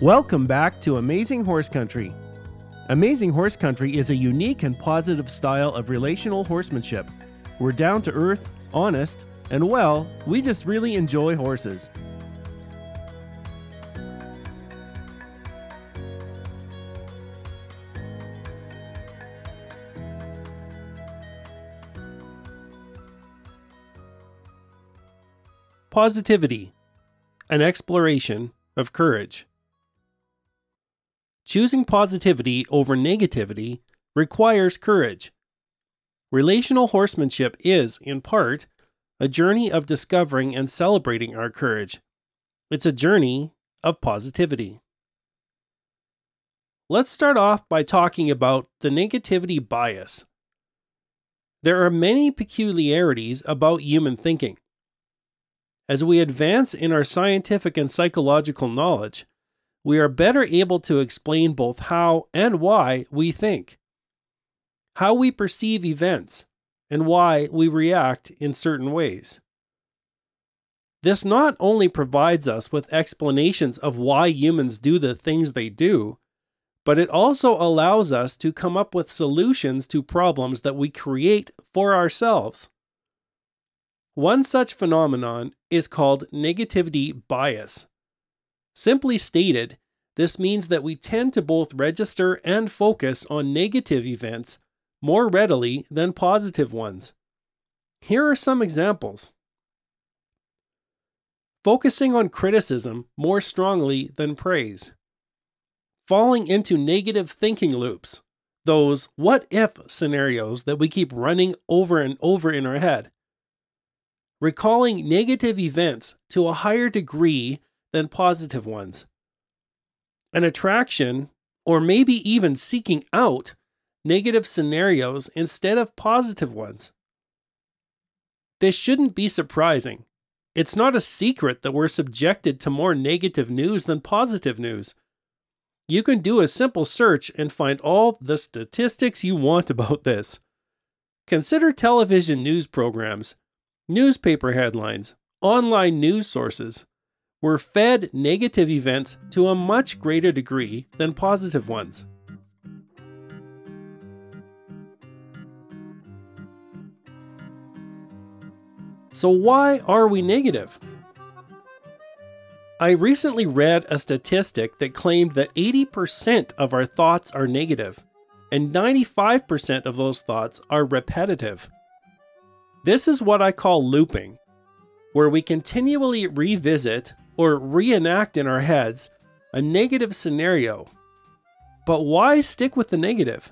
Welcome back to Amazing Horse Country. Amazing Horse Country is a unique and positive style of relational horsemanship. We're down to earth, honest, and well, we just really enjoy horses. Positivity An exploration of courage. Choosing positivity over negativity requires courage. Relational horsemanship is, in part, a journey of discovering and celebrating our courage. It's a journey of positivity. Let's start off by talking about the negativity bias. There are many peculiarities about human thinking. As we advance in our scientific and psychological knowledge, we are better able to explain both how and why we think, how we perceive events, and why we react in certain ways. This not only provides us with explanations of why humans do the things they do, but it also allows us to come up with solutions to problems that we create for ourselves. One such phenomenon is called negativity bias. Simply stated, this means that we tend to both register and focus on negative events more readily than positive ones. Here are some examples. Focusing on criticism more strongly than praise. Falling into negative thinking loops, those what if scenarios that we keep running over and over in our head. Recalling negative events to a higher degree than positive ones. An attraction, or maybe even seeking out, negative scenarios instead of positive ones. This shouldn't be surprising. It's not a secret that we're subjected to more negative news than positive news. You can do a simple search and find all the statistics you want about this. Consider television news programs, newspaper headlines, online news sources, were fed negative events to a much greater degree than positive ones. So, why are we negative? I recently read a statistic that claimed that 80% of our thoughts are negative, and 95% of those thoughts are repetitive. This is what I call looping, where we continually revisit or reenact in our heads a negative scenario. But why stick with the negative?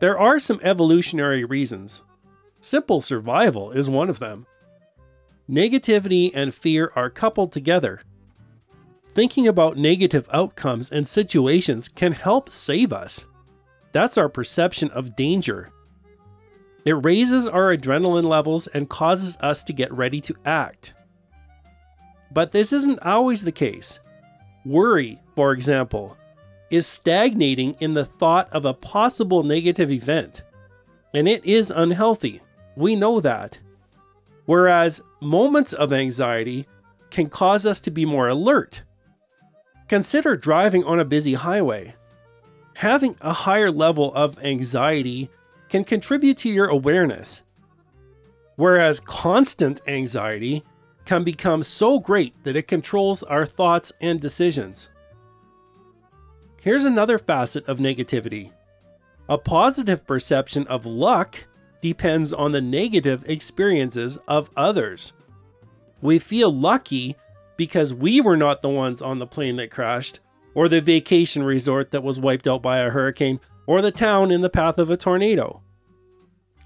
There are some evolutionary reasons. Simple survival is one of them. Negativity and fear are coupled together. Thinking about negative outcomes and situations can help save us. That's our perception of danger. It raises our adrenaline levels and causes us to get ready to act. But this isn't always the case. Worry, for example, is stagnating in the thought of a possible negative event, and it is unhealthy. We know that. Whereas moments of anxiety can cause us to be more alert. Consider driving on a busy highway. Having a higher level of anxiety can contribute to your awareness, whereas constant anxiety can become so great that it controls our thoughts and decisions. Here's another facet of negativity a positive perception of luck depends on the negative experiences of others. We feel lucky because we were not the ones on the plane that crashed, or the vacation resort that was wiped out by a hurricane, or the town in the path of a tornado.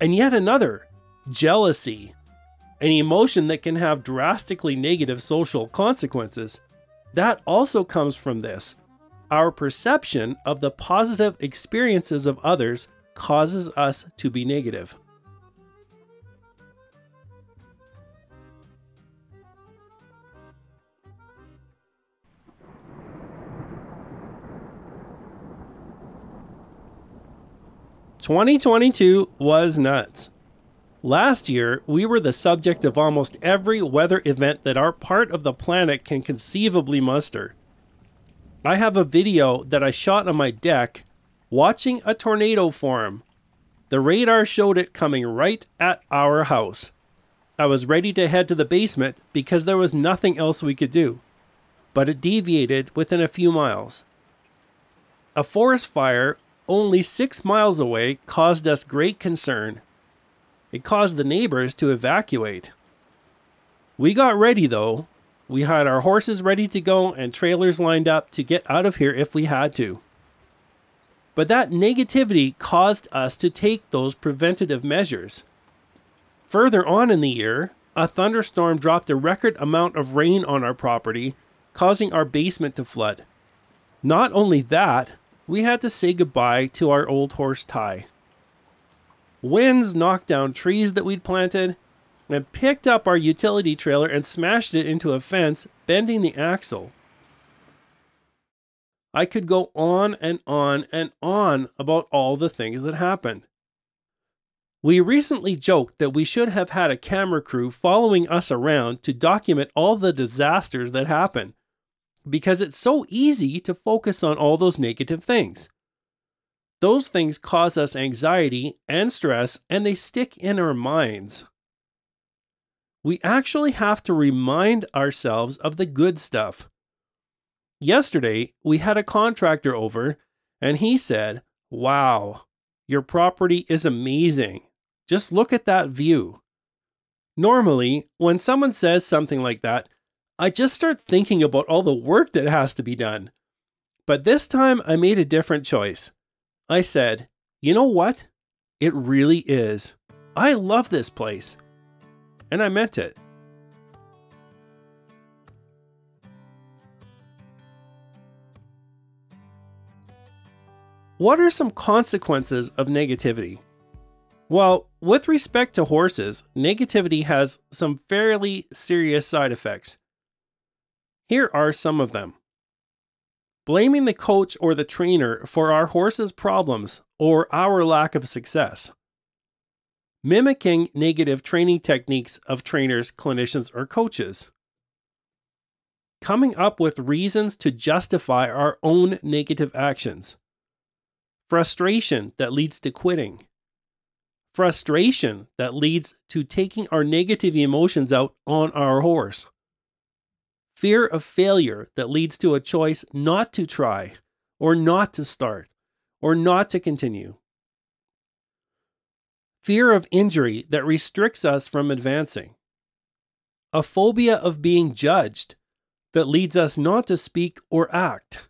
And yet another, jealousy, an emotion that can have drastically negative social consequences. That also comes from this. Our perception of the positive experiences of others causes us to be negative. Twenty twenty two was nuts. Last year, we were the subject of almost every weather event that our part of the planet can conceivably muster. I have a video that I shot on my deck watching a tornado form. The radar showed it coming right at our house. I was ready to head to the basement because there was nothing else we could do, but it deviated within a few miles. A forest fire only six miles away caused us great concern. It caused the neighbors to evacuate. We got ready though. We had our horses ready to go and trailers lined up to get out of here if we had to. But that negativity caused us to take those preventative measures. Further on in the year, a thunderstorm dropped a record amount of rain on our property, causing our basement to flood. Not only that, we had to say goodbye to our old horse Ty. Winds knocked down trees that we'd planted and picked up our utility trailer and smashed it into a fence, bending the axle. I could go on and on and on about all the things that happened. We recently joked that we should have had a camera crew following us around to document all the disasters that happen, because it's so easy to focus on all those negative things. Those things cause us anxiety and stress, and they stick in our minds. We actually have to remind ourselves of the good stuff. Yesterday, we had a contractor over, and he said, Wow, your property is amazing. Just look at that view. Normally, when someone says something like that, I just start thinking about all the work that has to be done. But this time I made a different choice. I said, you know what? It really is. I love this place. And I meant it. What are some consequences of negativity? Well, with respect to horses, negativity has some fairly serious side effects. Here are some of them blaming the coach or the trainer for our horse's problems or our lack of success, mimicking negative training techniques of trainers, clinicians, or coaches, coming up with reasons to justify our own negative actions, frustration that leads to quitting. Frustration that leads to taking our negative emotions out on our horse, fear of failure that leads to a choice not to try, or not to start, or not to continue, fear of injury that restricts us from advancing, a phobia of being judged that leads us not to speak or act,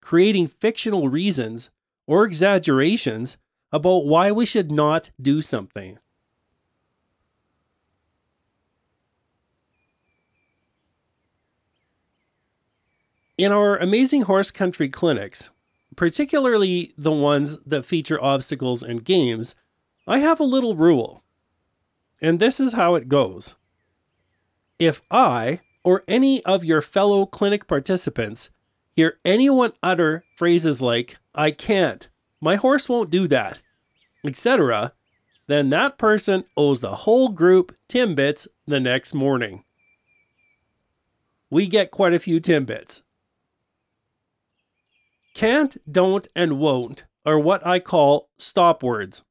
creating fictional reasons or exaggerations about why we should not do something. In our amazing horse country clinics, particularly the ones that feature obstacles and games, I have a little rule. And this is how it goes. If I, or any of your fellow clinic participants, hear anyone utter phrases like, I can't, my horse won't do that, etc., then that person owes the whole group Timbits the next morning. We get quite a few Timbits. Can't, don't, and won't are what I call stop words.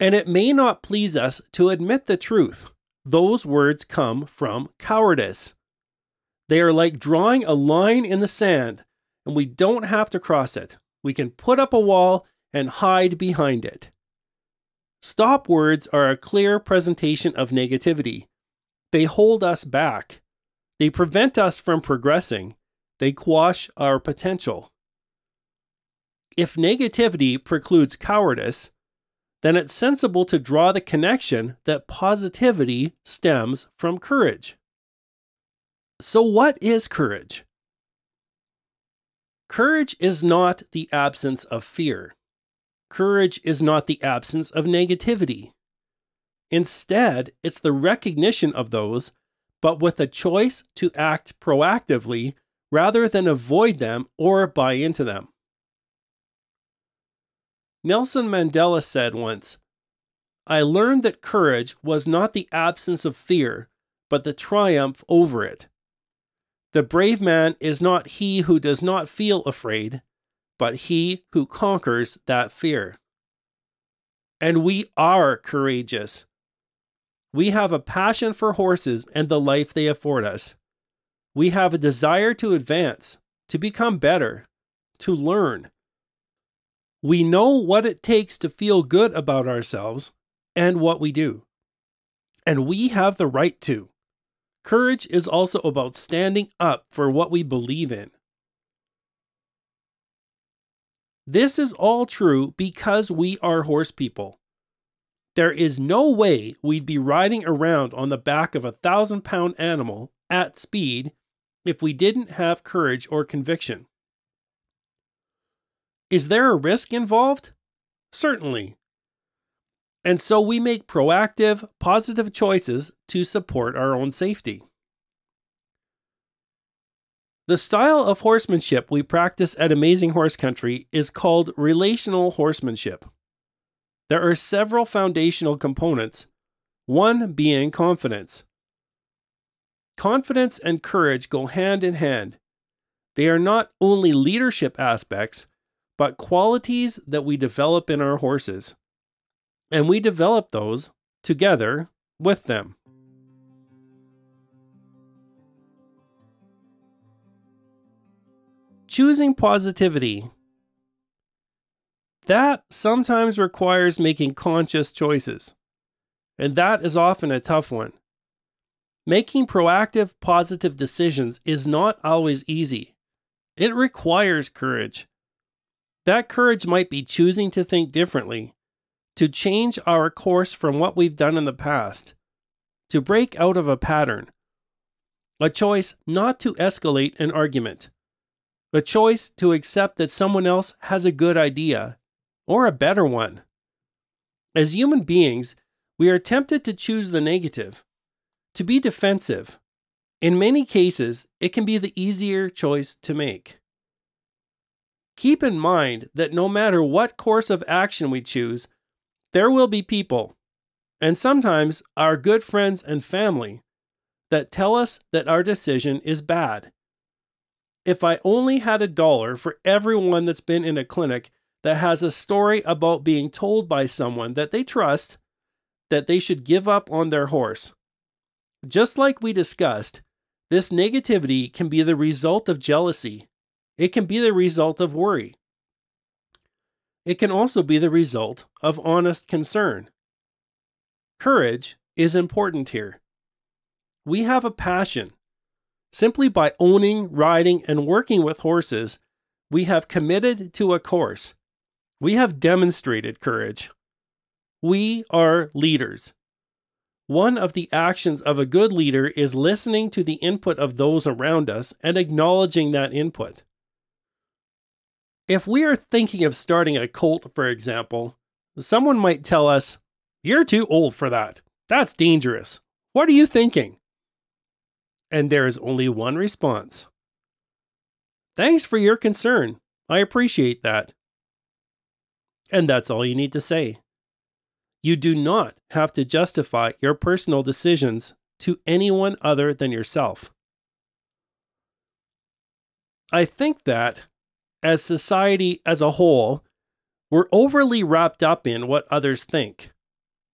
And it may not please us to admit the truth. Those words come from cowardice. They are like drawing a line in the sand, and we don't have to cross it. We can put up a wall and hide behind it. Stop words are a clear presentation of negativity. They hold us back. They prevent us from progressing. They quash our potential. If negativity precludes cowardice, then it's sensible to draw the connection that positivity stems from courage. So, what is courage? Courage is not the absence of fear. Courage is not the absence of negativity. Instead, it's the recognition of those, but with a choice to act proactively rather than avoid them or buy into them. Nelson Mandela said once, I learned that courage was not the absence of fear, but the triumph over it. The brave man is not he who does not feel afraid, but he who conquers that fear. And we are courageous. We have a passion for horses and the life they afford us. We have a desire to advance, to become better, to learn. We know what it takes to feel good about ourselves and what we do. And we have the right to. Courage is also about standing up for what we believe in. This is all true because we are horse people. There is no way we'd be riding around on the back of a thousand pound animal at speed if we didn't have courage or conviction. Is there a risk involved? Certainly. And so we make proactive, positive choices to support our own safety. The style of horsemanship we practice at Amazing Horse Country is called relational horsemanship. There are several foundational components, one being confidence. Confidence and courage go hand in hand. They are not only leadership aspects, but qualities that we develop in our horses and we develop those together with them. Choosing positivity. That sometimes requires making conscious choices, and that is often a tough one. Making proactive, positive decisions is not always easy. It requires courage. That courage might be choosing to think differently, to change our course from what we've done in the past, to break out of a pattern, a choice not to escalate an argument, a choice to accept that someone else has a good idea or a better one. As human beings, we are tempted to choose the negative, to be defensive. In many cases, it can be the easier choice to make. Keep in mind that no matter what course of action we choose, there will be people, and sometimes our good friends and family, that tell us that our decision is bad. If I only had a dollar for everyone that's been in a clinic that has a story about being told by someone that they trust that they should give up on their horse. Just like we discussed, this negativity can be the result of jealousy. It can be the result of worry. It can also be the result of honest concern. Courage is important here. We have a passion. Simply by owning, riding, and working with horses, we have committed to a course. We have demonstrated courage. We are leaders. One of the actions of a good leader is listening to the input of those around us and acknowledging that input. If we are thinking of starting a colt, for example, someone might tell us, You're too old for that. That's dangerous. What are you thinking? And there is only one response Thanks for your concern. I appreciate that. And that's all you need to say. You do not have to justify your personal decisions to anyone other than yourself. I think that as society as a whole, we're overly wrapped up in what others think.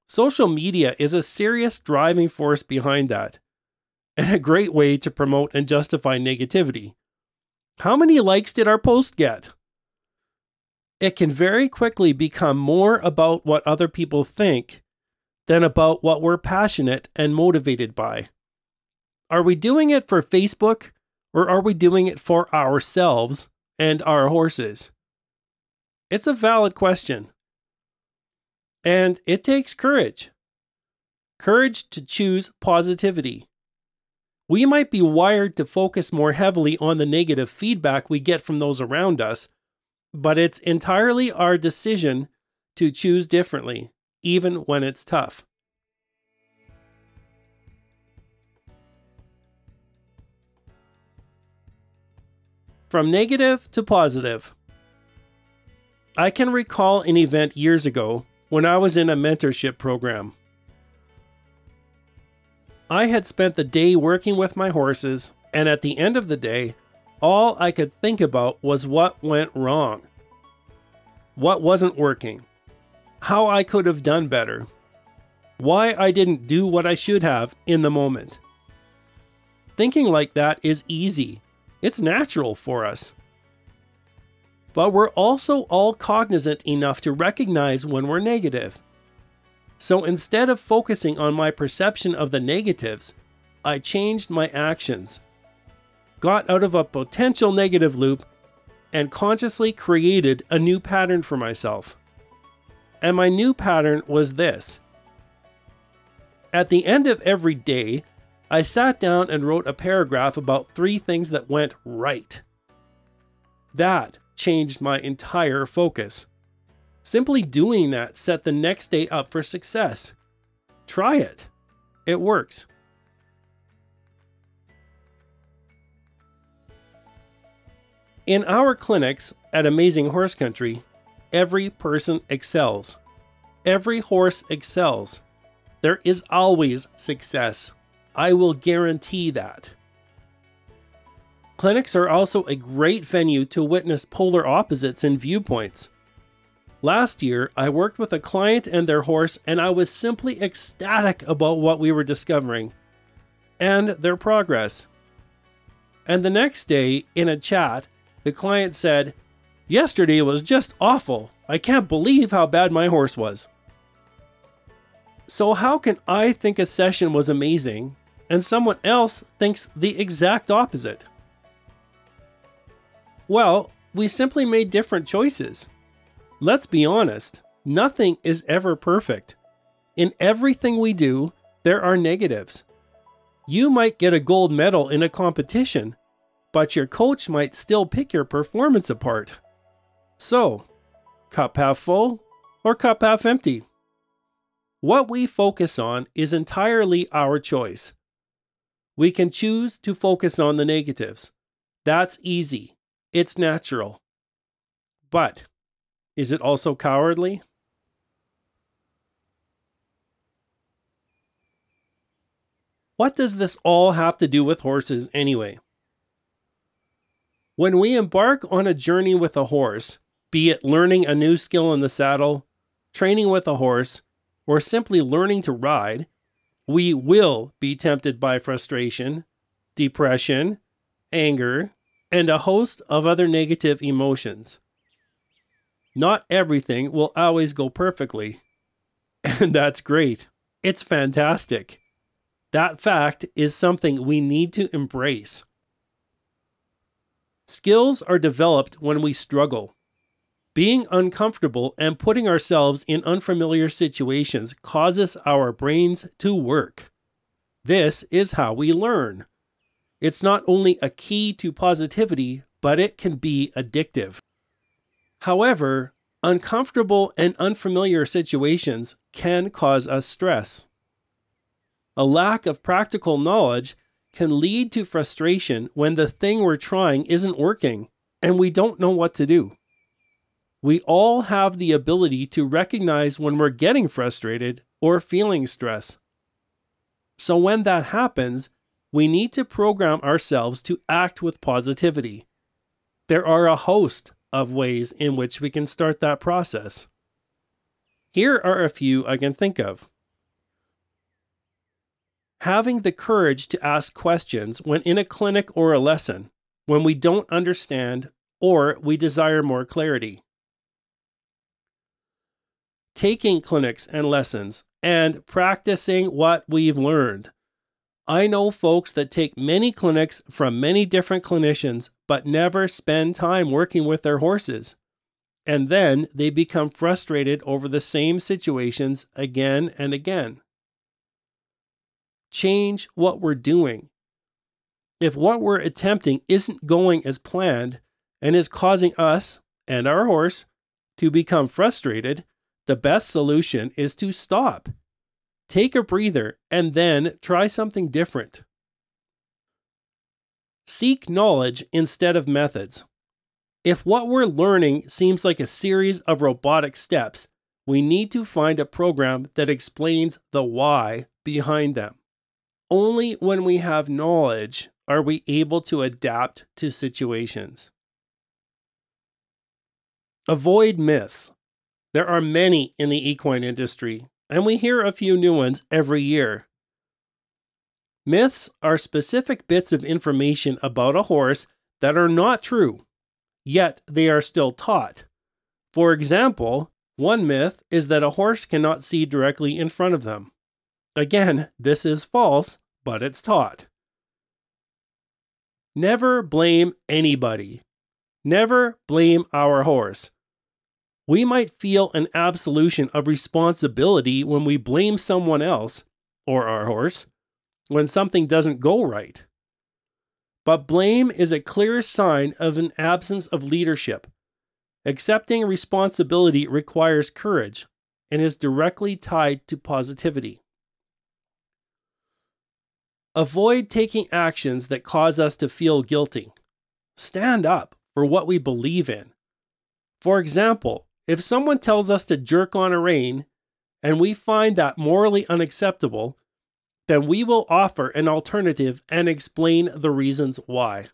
Social media is a serious driving force behind that, and a great way to promote and justify negativity. How many likes did our post get? It can very quickly become more about what other people think than about what we're passionate and motivated by. Are we doing it for Facebook or are we doing it for ourselves and our horses? It's a valid question. And it takes courage. Courage to choose positivity. We might be wired to focus more heavily on the negative feedback we get from those around us, but it's entirely our decision to choose differently, even when it's tough. From negative to positive. I can recall an event years ago when I was in a mentorship program. I had spent the day working with my horses, And at the end of the day, all I could think about was what went wrong, what wasn't working, how I could have done better, why I didn't do what I should have in the moment. Thinking like that is easy, it's natural for us. But we're also all cognizant enough to recognize when we're negative. So instead of focusing on my perception of the negatives, I changed my actions, got out of a potential negative loop, and consciously created a new pattern for myself. And my new pattern was this. At the end of every day, I sat down and wrote a paragraph about three things that went right. That changed my entire focus. Simply doing that set the next day up for success. Try it. It works. In our clinics at Amazing Horse Country, every person excels. Every horse excels. There is always success. I will guarantee that. Clinics are also a great venue to witness polar opposites in viewpoints. Last year, I worked with a client and their horse, and I was simply ecstatic about what we were discovering and their progress. And the next day, in a chat, the client said, Yesterday was just awful. I can't believe how bad my horse was. So, how can I think a session was amazing and someone else thinks the exact opposite? Well, we simply made different choices. Let's be honest, nothing is ever perfect. In everything we do, there are negatives. You might get a gold medal in a competition, but your coach might still pick your performance apart. So, cup half full or cup half empty? What we focus on is entirely our choice. We can choose to focus on the negatives. That's easy. It's natural. But is it also cowardly? What does this all have to do with horses anyway? When we embark on a journey with a horse, be it learning a new skill in the saddle, training with a horse, or simply learning to ride, we will be tempted by frustration, depression, anger, and a host of other negative emotions. Not everything will always go perfectly. And that's great. It's fantastic. That fact is something we need to embrace. Skills are developed when we struggle. Being uncomfortable and putting ourselves in unfamiliar situations causes our brains to work. This is how we learn. It's not only a key to positivity, but it can be addictive. However, uncomfortable and unfamiliar situations can cause us stress. A lack of practical knowledge can lead to frustration when the thing we're trying isn't working and we don't know what to do. We all have the ability to recognize when we're getting frustrated or feeling stress. So, when that happens, we need to program ourselves to act with positivity. There are a host of ways in which we can start that process. Here are a few I can think of having the courage to ask questions when in a clinic or a lesson, when we don't understand or we desire more clarity. Taking clinics and lessons and practicing what we've learned. I know folks that take many clinics from many different clinicians but never spend time working with their horses. And then they become frustrated over the same situations again and again change what we're doing. If what we're attempting isn't going as planned and is causing us and our horse to become frustrated, the best solution is to stop. Take a breather and then try something different. Seek knowledge instead of methods. If what we're learning seems like a series of robotic steps, we need to find a program that explains the why behind them. Only when we have knowledge are we able to adapt to situations? Avoid myths. There are many in the equine industry, and we hear a few new ones every year. Myths are specific bits of information about a horse that are not true, yet they are still taught. For example, one myth is that a horse cannot see directly in front of them. Again, this is false, but it's taught. Never blame anybody. Never blame our horse. We might feel an absolution of responsibility when we blame someone else, or our horse, when something doesn't go right. But blame is a clear sign of an absence of leadership. Accepting responsibility requires courage and is directly tied to positivity. Avoid taking actions that cause us to feel guilty. Stand up for what we believe in. For example, if someone tells us to jerk on a rein and we find that morally unacceptable, then we will offer an alternative and explain the reasons why.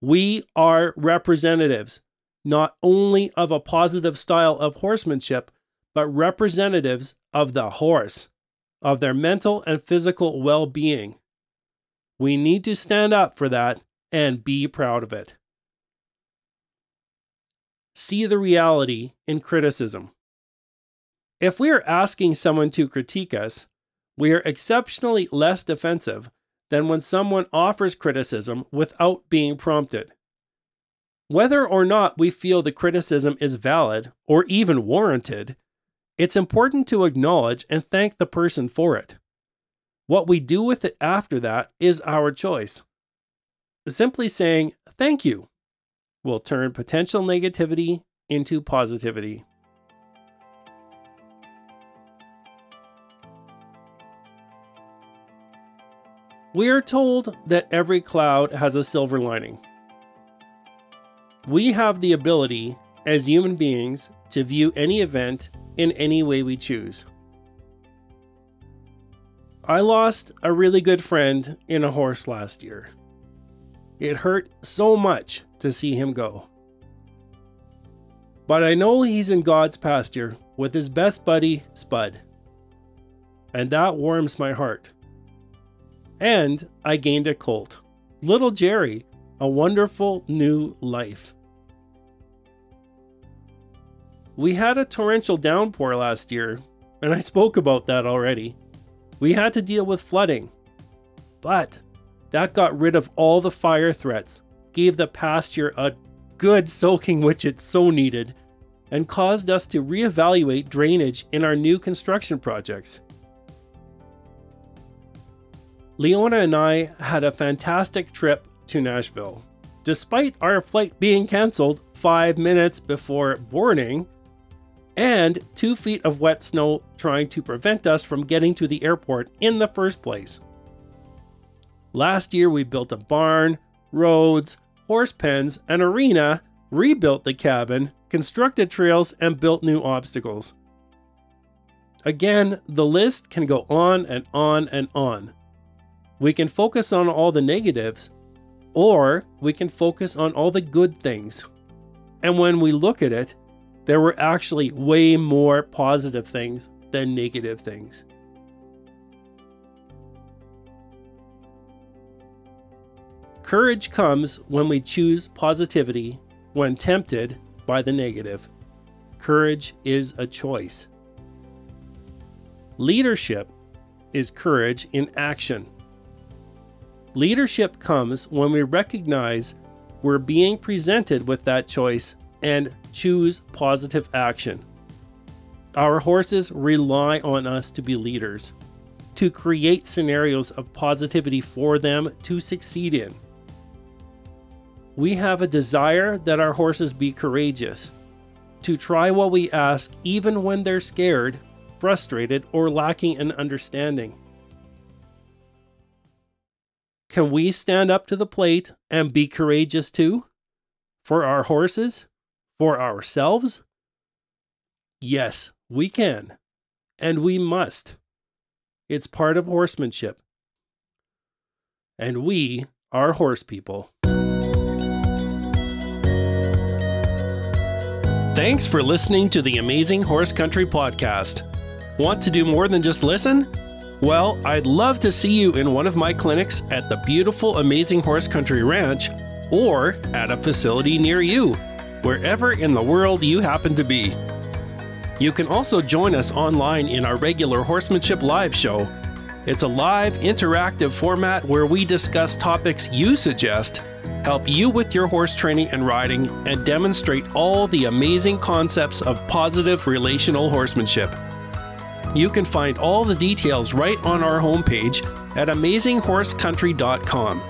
We are representatives, not only of a positive style of horsemanship, but representatives of the horse, of their mental and physical well being. We need to stand up for that and be proud of it. See the reality in criticism. If we are asking someone to critique us, we are exceptionally less defensive than when someone offers criticism without being prompted. Whether or not we feel the criticism is valid or even warranted, it's important to acknowledge and thank the person for it. What we do with it after that is our choice. Simply saying thank you will turn potential negativity into positivity. We are told that every cloud has a silver lining. We have the ability, as human beings, to view any event in any way we choose. I lost a really good friend in a horse last year. It hurt so much to see him go. But I know he's in God's pasture with his best buddy, Spud. And that warms my heart. And I gained a colt, little Jerry, a wonderful new life. We had a torrential downpour last year, and I spoke about that already. We had to deal with flooding. But that got rid of all the fire threats, gave the pasture a good soaking which it so needed, and caused us to reevaluate drainage in our new construction projects. Leona and I had a fantastic trip to Nashville. Despite our flight being cancelled five minutes before boarding, and two feet of wet snow trying to prevent us from getting to the airport in the first place. Last year, we built a barn, roads, horse pens, an arena, rebuilt the cabin, constructed trails, and built new obstacles. Again, the list can go on and on and on. We can focus on all the negatives, or we can focus on all the good things. And when we look at it, there were actually way more positive things than negative things. Courage comes when we choose positivity when tempted by the negative. Courage is a choice. Leadership is courage in action. Leadership comes when we recognize we're being presented with that choice and choose positive action. Our horses rely on us to be leaders, to create scenarios of positivity for them to succeed in. We have a desire that our horses be courageous, to try what we ask even when they're scared, frustrated, or lacking an understanding. Can we stand up to the plate and be courageous too? For our horses? For ourselves? Yes, we can. And we must. It's part of horsemanship. And we are horse people. Thanks for listening to the Amazing Horse Country podcast. Want to do more than just listen? Well, I'd love to see you in one of my clinics at the beautiful Amazing Horse Country Ranch or at a facility near you, wherever in the world you happen to be. You can also join us online in our regular Horsemanship Live show. It's a live, interactive format where we discuss topics you suggest, help you with your horse training and riding, and demonstrate all the amazing concepts of positive relational horsemanship. You can find all the details right on our homepage at amazinghorsecountry.com.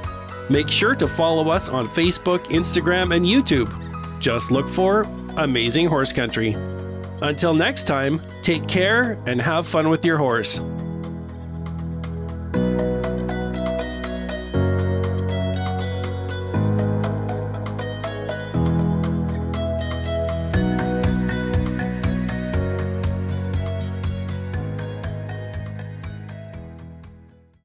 Make sure to follow us on Facebook, Instagram, and YouTube. Just look for Amazing Horse Country. Until next time, take care and have fun with your horse.